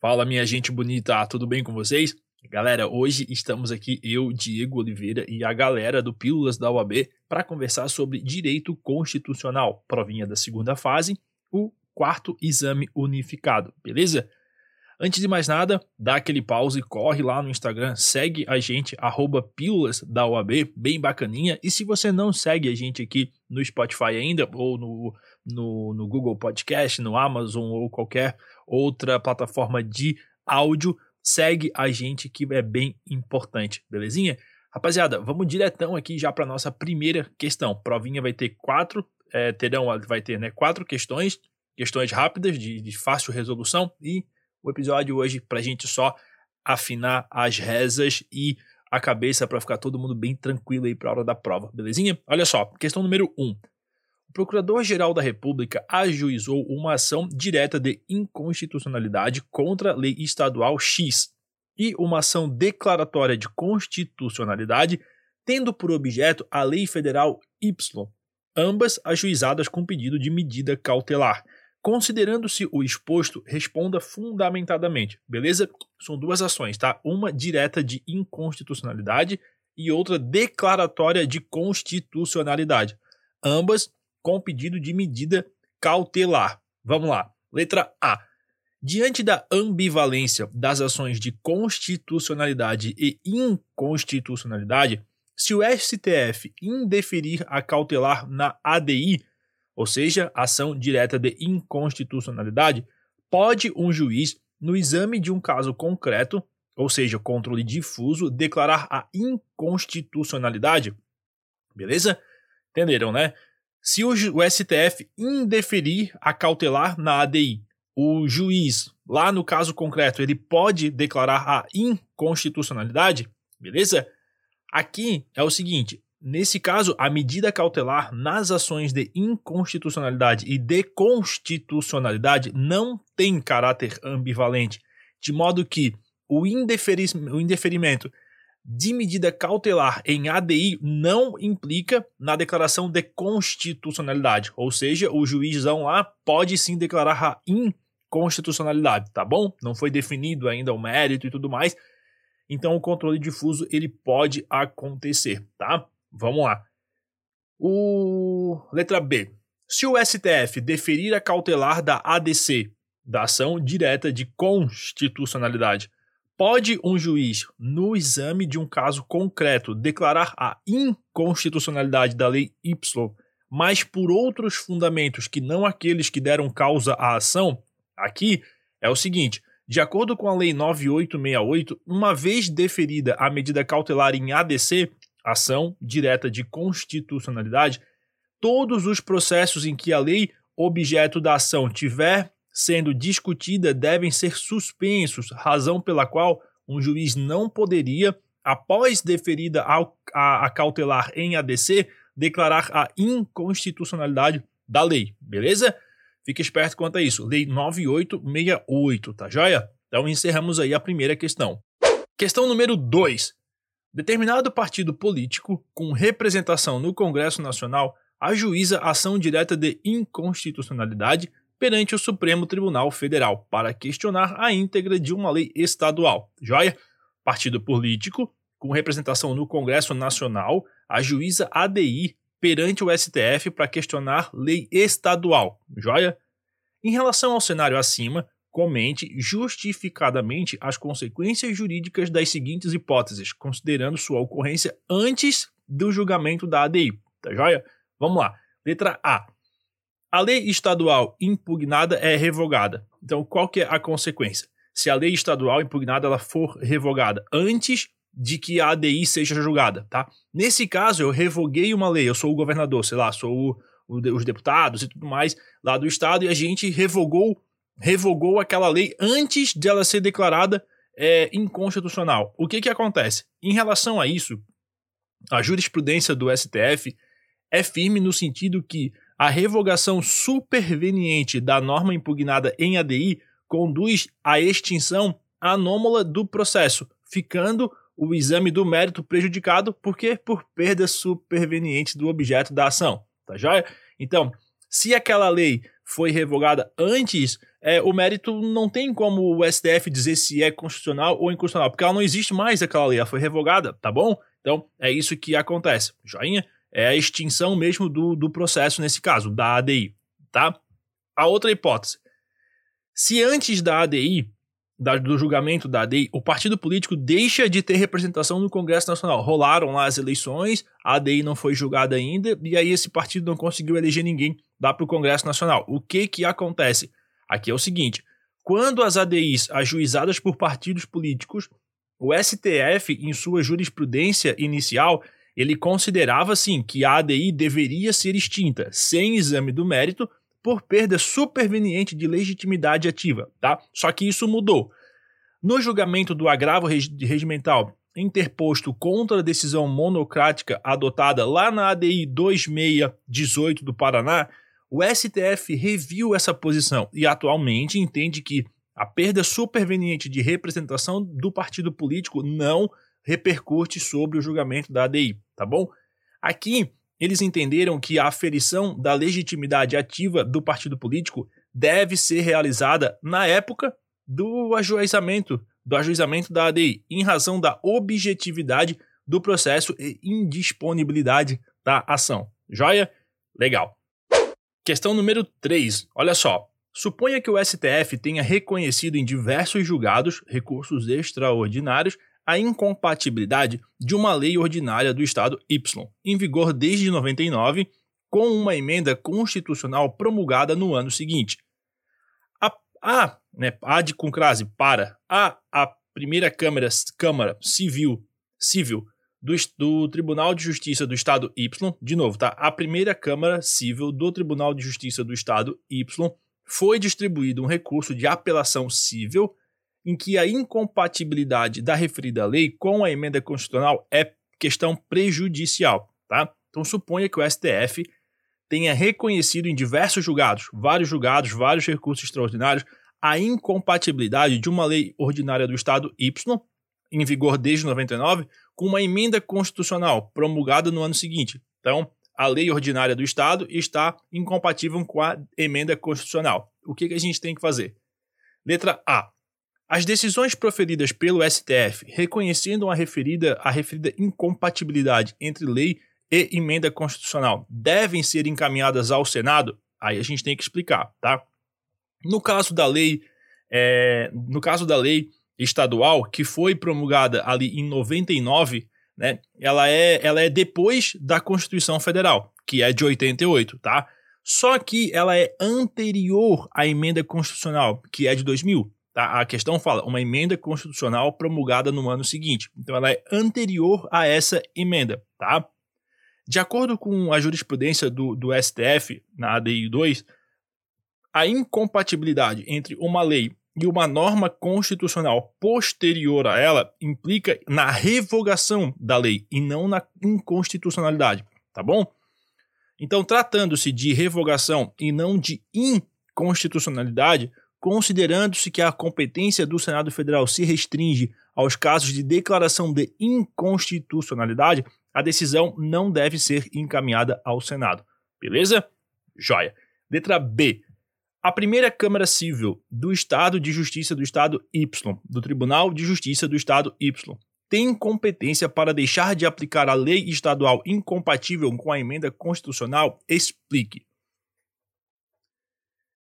Fala, minha gente bonita, tudo bem com vocês? Galera, hoje estamos aqui, eu, Diego Oliveira e a galera do Pílulas da UAB para conversar sobre direito constitucional, provinha da segunda fase, o quarto exame unificado, beleza? Antes de mais nada, dá aquele pause, corre lá no Instagram, segue a gente, arroba Pílulas da UAB, bem bacaninha. E se você não segue a gente aqui no Spotify ainda, ou no, no, no Google Podcast, no Amazon ou qualquer outra plataforma de áudio, segue a gente que é bem importante, belezinha? Rapaziada, vamos diretão aqui já para nossa primeira questão. Provinha vai ter quatro, é, terão, vai ter né, quatro questões, questões rápidas de, de fácil resolução e o episódio hoje para a gente só afinar as rezas e a cabeça para ficar todo mundo bem tranquilo aí para a hora da prova, belezinha? Olha só, questão número 1. Um. O Procurador-Geral da República ajuizou uma ação direta de inconstitucionalidade contra a lei estadual X e uma ação declaratória de constitucionalidade tendo por objeto a lei federal Y, ambas ajuizadas com pedido de medida cautelar. Considerando-se o exposto, responda fundamentadamente, beleza? São duas ações, tá? Uma direta de inconstitucionalidade e outra declaratória de constitucionalidade. Ambas com pedido de medida cautelar. Vamos lá. Letra A. Diante da ambivalência das ações de constitucionalidade e inconstitucionalidade, se o STF indeferir a cautelar na ADI, ou seja, ação direta de inconstitucionalidade, pode um juiz, no exame de um caso concreto, ou seja, controle difuso, declarar a inconstitucionalidade. Beleza? Entenderam, né? Se o, STF indeferir a cautelar na ADI, o juiz, lá no caso concreto, ele pode declarar a inconstitucionalidade, beleza? Aqui é o seguinte: nesse caso, a medida cautelar nas ações de inconstitucionalidade e de constitucionalidade não tem caráter ambivalente, de modo que o, o indeferimento de medida cautelar em ADI não implica na declaração de constitucionalidade, ou seja, o juizão lá pode sim declarar a inconstitucionalidade, tá bom? Não foi definido ainda o mérito e tudo mais. Então o controle difuso ele pode acontecer, tá? Vamos lá. O letra B. Se o STF deferir a cautelar da ADC, da ação direta de constitucionalidade, Pode um juiz, no exame de um caso concreto, declarar a inconstitucionalidade da lei Y, mas por outros fundamentos que não aqueles que deram causa à ação? Aqui é o seguinte: de acordo com a Lei 9868, uma vez deferida a medida cautelar em ADC, ação direta de constitucionalidade, todos os processos em que a lei objeto da ação tiver sendo discutida devem ser suspensos, razão pela qual um juiz não poderia, após deferida a, a, cautelar em ADC, declarar a inconstitucionalidade da lei, beleza? Fique esperto quanto a isso. Lei 9868, tá joia? Então encerramos aí a primeira questão. Questão número 2. Determinado partido político com representação no Congresso Nacional ajuiza ação direta de inconstitucionalidade perante o Supremo Tribunal Federal para questionar a íntegra de uma lei estadual. Joia? Partido político, com representação no Congresso Nacional, ajuiza ADI perante o STF para questionar lei estadual. Joia? Em relação ao cenário acima, comente justificadamente as consequências jurídicas das seguintes hipóteses, considerando sua ocorrência antes do julgamento da ADI. Tá joia? Vamos lá. Letra A. A lei estadual impugnada é revogada. Então, qual que é a consequência? Se a lei estadual impugnada ela for revogada antes de que a ADI seja julgada, tá? Nesse caso, eu revoguei uma lei, eu sou o governador, sei lá, sou o, o, os deputados e tudo mais lá do estado e a gente revogou revogou aquela lei antes de ela ser declarada é, inconstitucional. O que que acontece? Em relação a isso, a jurisprudência do STF é firme no sentido que a revogação superveniente da norma impugnada em ADI conduz à extinção anômala do processo, ficando o exame do mérito prejudicado porque por perda superveniente do objeto da ação, tá joia? Então, se aquela lei foi revogada antes é, o mérito não tem como o STF dizer se é constitucional ou inconstitucional, porque ela não existe mais aquela lei, ela foi revogada, tá bom? Então é isso que acontece. Joinha? É a extinção mesmo do, do processo nesse caso, da ADI, tá? A outra hipótese. Se antes da ADI, da, do julgamento da ADI, o partido político deixa de ter representação no Congresso Nacional. Rolaram lá as eleições, a ADI não foi julgada ainda, e aí esse partido não conseguiu eleger ninguém lá para o Congresso Nacional. O que que acontece? Aqui é o seguinte: quando as ADIs ajuizadas por partidos políticos, o STF, em sua jurisprudência inicial, ele considerava sim que a ADI deveria ser extinta, sem exame do mérito, por perda superveniente de legitimidade ativa, tá? Só que isso mudou. No julgamento do agravo regimental interposto contra a decisão monocrática adotada lá na ADI 2618 do Paraná, o STF reviu essa posição e atualmente entende que a perda superveniente de representação do partido político não repercute sobre o julgamento da ADI, tá bom? Aqui, eles entenderam que a aferição da legitimidade ativa do partido político deve ser realizada na época do ajuizamento, do ajuizamento da ADI, em razão da objetividade do processo e indisponibilidade da ação. Joia? Legal. Questão número 3. Olha só. Suponha que o STF tenha reconhecido em diversos julgados, recursos extraordinários, a incompatibilidade de uma lei ordinária do Estado Y, em vigor desde 99, com uma emenda constitucional promulgada no ano seguinte. A, a, né, a de com crase para a, a primeira Câmara, Câmara Civil, Civil do, do Tribunal de Justiça do Estado Y, de novo, tá? A primeira Câmara Civil do Tribunal de Justiça do Estado Y foi distribuído um recurso de apelação civil em que a incompatibilidade da referida lei com a emenda constitucional é questão prejudicial, tá? Então suponha que o STF tenha reconhecido em diversos julgados, vários julgados, vários recursos extraordinários, a incompatibilidade de uma lei ordinária do Estado Y, em vigor desde 99, com uma emenda constitucional promulgada no ano seguinte. Então, a lei ordinária do Estado está incompatível com a emenda constitucional. O que, que a gente tem que fazer? Letra A. As decisões proferidas pelo STF reconhecendo a referida, a referida incompatibilidade entre lei e emenda constitucional devem ser encaminhadas ao Senado? Aí a gente tem que explicar, tá? No caso da lei, é, no caso da lei estadual, que foi promulgada ali em 99, né, ela, é, ela é depois da Constituição Federal, que é de 88, tá? Só que ela é anterior à emenda constitucional, que é de 2000. Tá? A questão fala uma emenda constitucional promulgada no ano seguinte. Então ela é anterior a essa emenda, tá? De acordo com a jurisprudência do, do STF na ADI 2, a incompatibilidade entre uma lei e uma norma constitucional posterior a ela implica na revogação da lei e não na inconstitucionalidade, tá bom? Então, tratando-se de revogação e não de inconstitucionalidade, considerando-se que a competência do Senado Federal se restringe aos casos de declaração de inconstitucionalidade, a decisão não deve ser encaminhada ao Senado. Beleza? Joia. Letra B. A primeira Câmara Civil do Estado de Justiça do Estado Y, do Tribunal de Justiça do Estado Y, tem competência para deixar de aplicar a lei estadual incompatível com a emenda constitucional? Explique.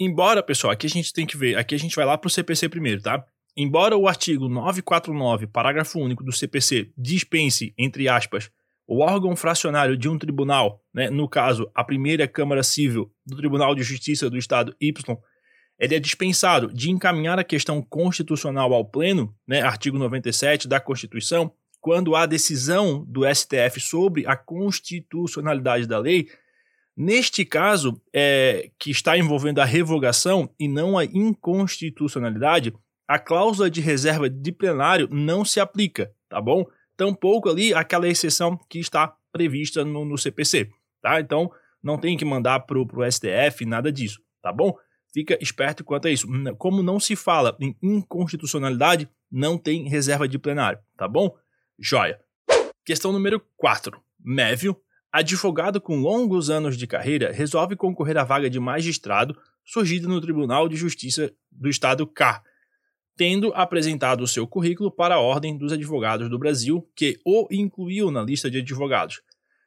Embora, pessoal, aqui a gente tem que ver, aqui a gente vai lá para o CPC primeiro, tá? Embora o artigo 949, parágrafo único do CPC, dispense, entre aspas, o órgão fracionário de um tribunal, né, no caso, a primeira Câmara Civil do Tribunal de Justiça do Estado Y, ele é dispensado de encaminhar a questão constitucional ao Pleno, né, artigo 97 da Constituição, quando há decisão do STF sobre a constitucionalidade da lei. Neste caso, é, que está envolvendo a revogação e não a inconstitucionalidade, a cláusula de reserva de plenário não se aplica, tá bom? Tampouco ali aquela exceção que está prevista no, no CPC, tá? Então, não tem que mandar para o STF, nada disso, tá bom? Fica esperto quanto a isso. Como não se fala em inconstitucionalidade, não tem reserva de plenário, tá bom? Joia. Questão número 4. Mévio, Advogado com longos anos de carreira resolve concorrer à vaga de magistrado surgida no Tribunal de Justiça do Estado K, tendo apresentado o seu currículo para a Ordem dos Advogados do Brasil, que o incluiu na lista de advogados.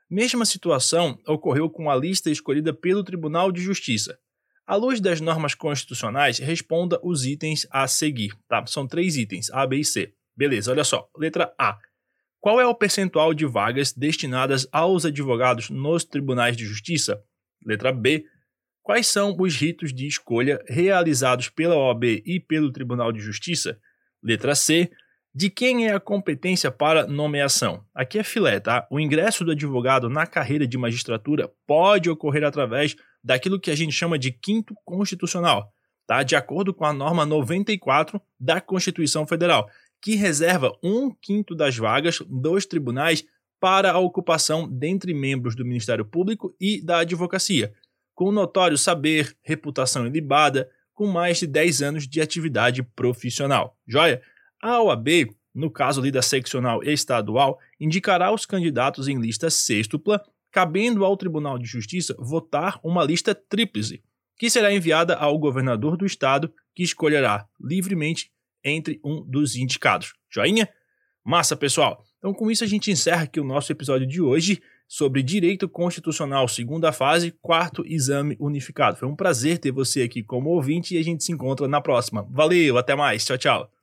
Mesma situação ocorreu com a lista escolhida pelo Tribunal de Justiça. À luz das normas constitucionais, responda os itens a seguir, tá? São três itens, A, B e C. Beleza, olha só. Letra A. Qual é o percentual de vagas destinadas aos advogados nos tribunais de justiça? Letra B. Quais são os ritos de escolha realizados pela OAB e pelo Tribunal de Justiça? Letra C. De quem é a competência para nomeação? Aqui é filé, tá? O ingresso do advogado na carreira de magistratura pode ocorrer através daquilo que a gente chama de quinto constitucional, tá? De acordo com a norma 94 da Constituição Federal, que reserva um quinto das vagas dos tribunais para a ocupação dentre membros do Ministério Público e da advocacia, com notório saber, reputação ilibada, com mais de 10 anos de atividade profissional. Joia? A OAB, no caso ali da seccional estadual, indicará os candidatos em lista sextupla cabendo ao Tribunal de Justiça votar uma lista tríplice, que será enviada ao governador do estado, que escolherá livremente entre um dos indicados. Joinha? Massa, pessoal! Então, com isso, a gente encerra aqui o nosso episódio de hoje sobre Direito Constitucional, segunda fase, quarto exame unificado. Foi um prazer ter você aqui como ouvinte e a gente se encontra na próxima. Valeu, até mais, tchau, tchau.